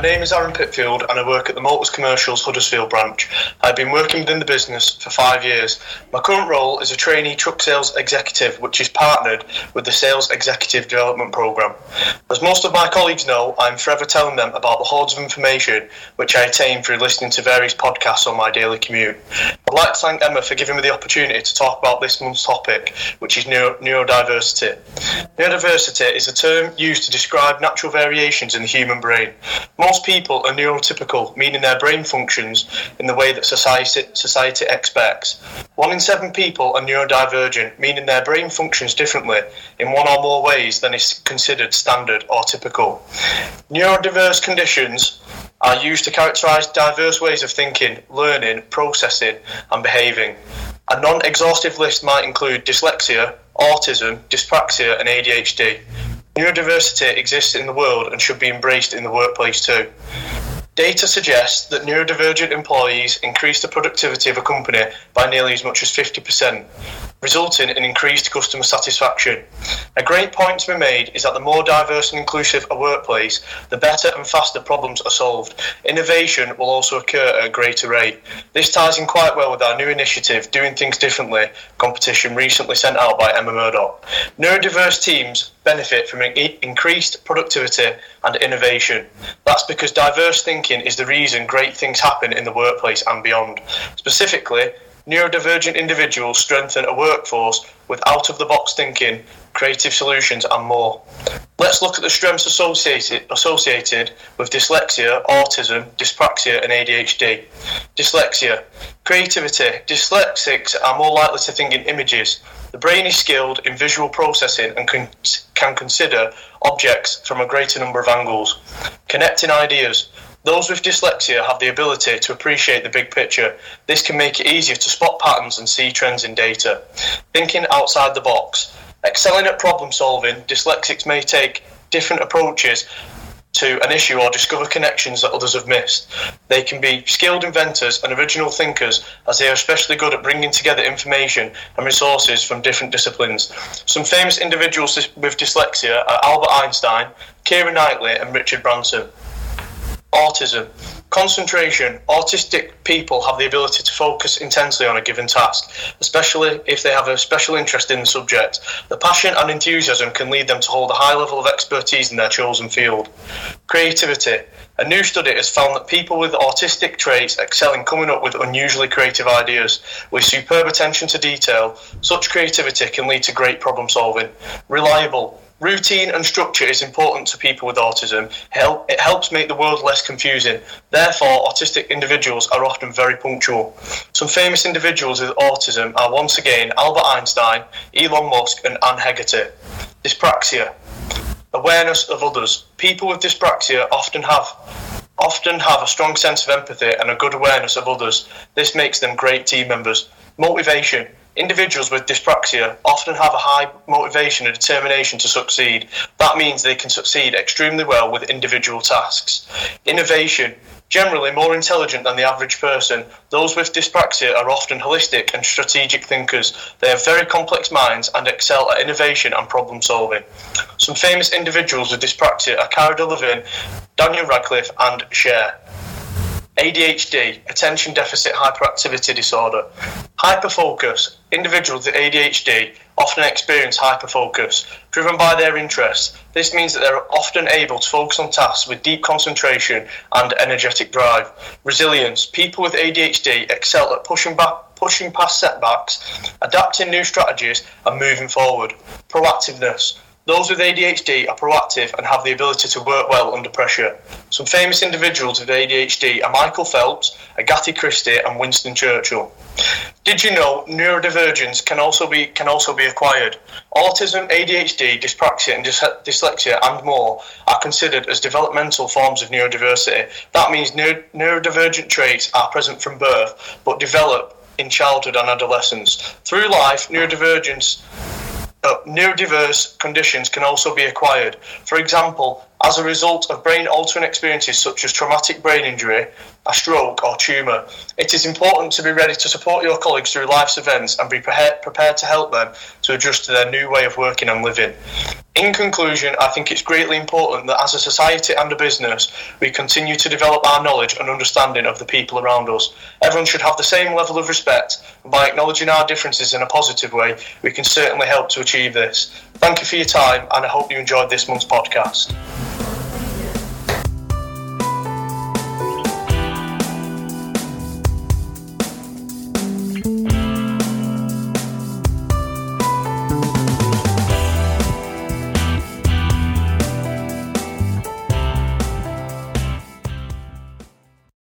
name is Aaron Pitfield and I work at the Motus Commercials Huddersfield branch. I've been working within the business for five years. My current role is a trainee truck sales executive, which is partnered with the Sales Executive Development Programme. As most of my colleagues know, I'm forever telling them about the hordes of information which I attain through listening to various podcasts on my daily commute. I'd like to thank Emma for giving me the opportunity to talk about this month's topic, which is neuro- neurodiversity. Neurodiversity is a term used to describe natural variations in the human brain. Most people are neurotypical, meaning their brain functions in the way that society, society expects. One in seven people are neurodivergent, meaning their brain functions differently in one or more ways than is considered standard or typical. Neurodiverse conditions are used to characterize diverse ways of thinking, learning, processing, and behaving. A non exhaustive list might include dyslexia, autism, dyspraxia, and ADHD. Neurodiversity exists in the world and should be embraced in the workplace too. Data suggests that neurodivergent employees increase the productivity of a company by nearly as much as 50%, resulting in increased customer satisfaction. A great point to be made is that the more diverse and inclusive a workplace, the better and faster problems are solved. Innovation will also occur at a greater rate. This ties in quite well with our new initiative, Doing Things Differently, competition recently sent out by Emma Murdoch. Neurodiverse teams benefit from increased productivity and innovation. That's because diverse thinking is the reason great things happen in the workplace and beyond. Specifically, neurodivergent individuals strengthen a workforce with out of the box thinking, creative solutions, and more. Let's look at the strengths associated, associated with dyslexia, autism, dyspraxia, and ADHD. Dyslexia. Creativity. Dyslexics are more likely to think in images. The brain is skilled in visual processing and can, can consider objects from a greater number of angles. Connecting ideas. Those with dyslexia have the ability to appreciate the big picture. This can make it easier to spot patterns and see trends in data. Thinking outside the box. Excelling at problem solving, dyslexics may take different approaches to an issue or discover connections that others have missed. They can be skilled inventors and original thinkers as they are especially good at bringing together information and resources from different disciplines. Some famous individuals with dyslexia are Albert Einstein, Keira Knightley, and Richard Branson. Autism. Concentration. Autistic people have the ability to focus intensely on a given task, especially if they have a special interest in the subject. The passion and enthusiasm can lead them to hold a high level of expertise in their chosen field. Creativity. A new study has found that people with autistic traits excel in coming up with unusually creative ideas. With superb attention to detail, such creativity can lead to great problem solving. Reliable. Routine and structure is important to people with autism. It helps make the world less confusing. Therefore, autistic individuals are often very punctual. Some famous individuals with autism are once again Albert Einstein, Elon Musk, and Anne Hegerty. Dyspraxia. Awareness of others. People with dyspraxia often have often have a strong sense of empathy and a good awareness of others. This makes them great team members. Motivation. Individuals with dyspraxia often have a high motivation and determination to succeed. That means they can succeed extremely well with individual tasks. Innovation. Generally more intelligent than the average person, those with dyspraxia are often holistic and strategic thinkers. They have very complex minds and excel at innovation and problem solving. Some famous individuals with dyspraxia are Cara Delevingne, Daniel Radcliffe, and Cher. ADHD, attention deficit hyperactivity disorder. Hyperfocus. Individuals with ADHD often experience hyperfocus, driven by their interests. This means that they're often able to focus on tasks with deep concentration and energetic drive. Resilience. People with ADHD excel at pushing back pushing past setbacks, adapting new strategies, and moving forward. Proactiveness. Those with ADHD are proactive and have the ability to work well under pressure. Some famous individuals with ADHD are Michael Phelps, Agatha Christie, and Winston Churchill. Did you know neurodivergence can also be can also be acquired? Autism, ADHD, dyspraxia, and dyslexia, and more are considered as developmental forms of neurodiversity. That means neurodivergent traits are present from birth, but develop in childhood and adolescence. Through life, neurodivergence uh, neurodiverse conditions can also be acquired. For example, as a result of brain altering experiences such as traumatic brain injury, a stroke, or tumour. It is important to be ready to support your colleagues through life's events and be prepared to help them to adjust to their new way of working and living. In conclusion, I think it's greatly important that as a society and a business, we continue to develop our knowledge and understanding of the people around us. Everyone should have the same level of respect, and by acknowledging our differences in a positive way, we can certainly help to achieve this. Thank you for your time, and I hope you enjoyed this month's podcast.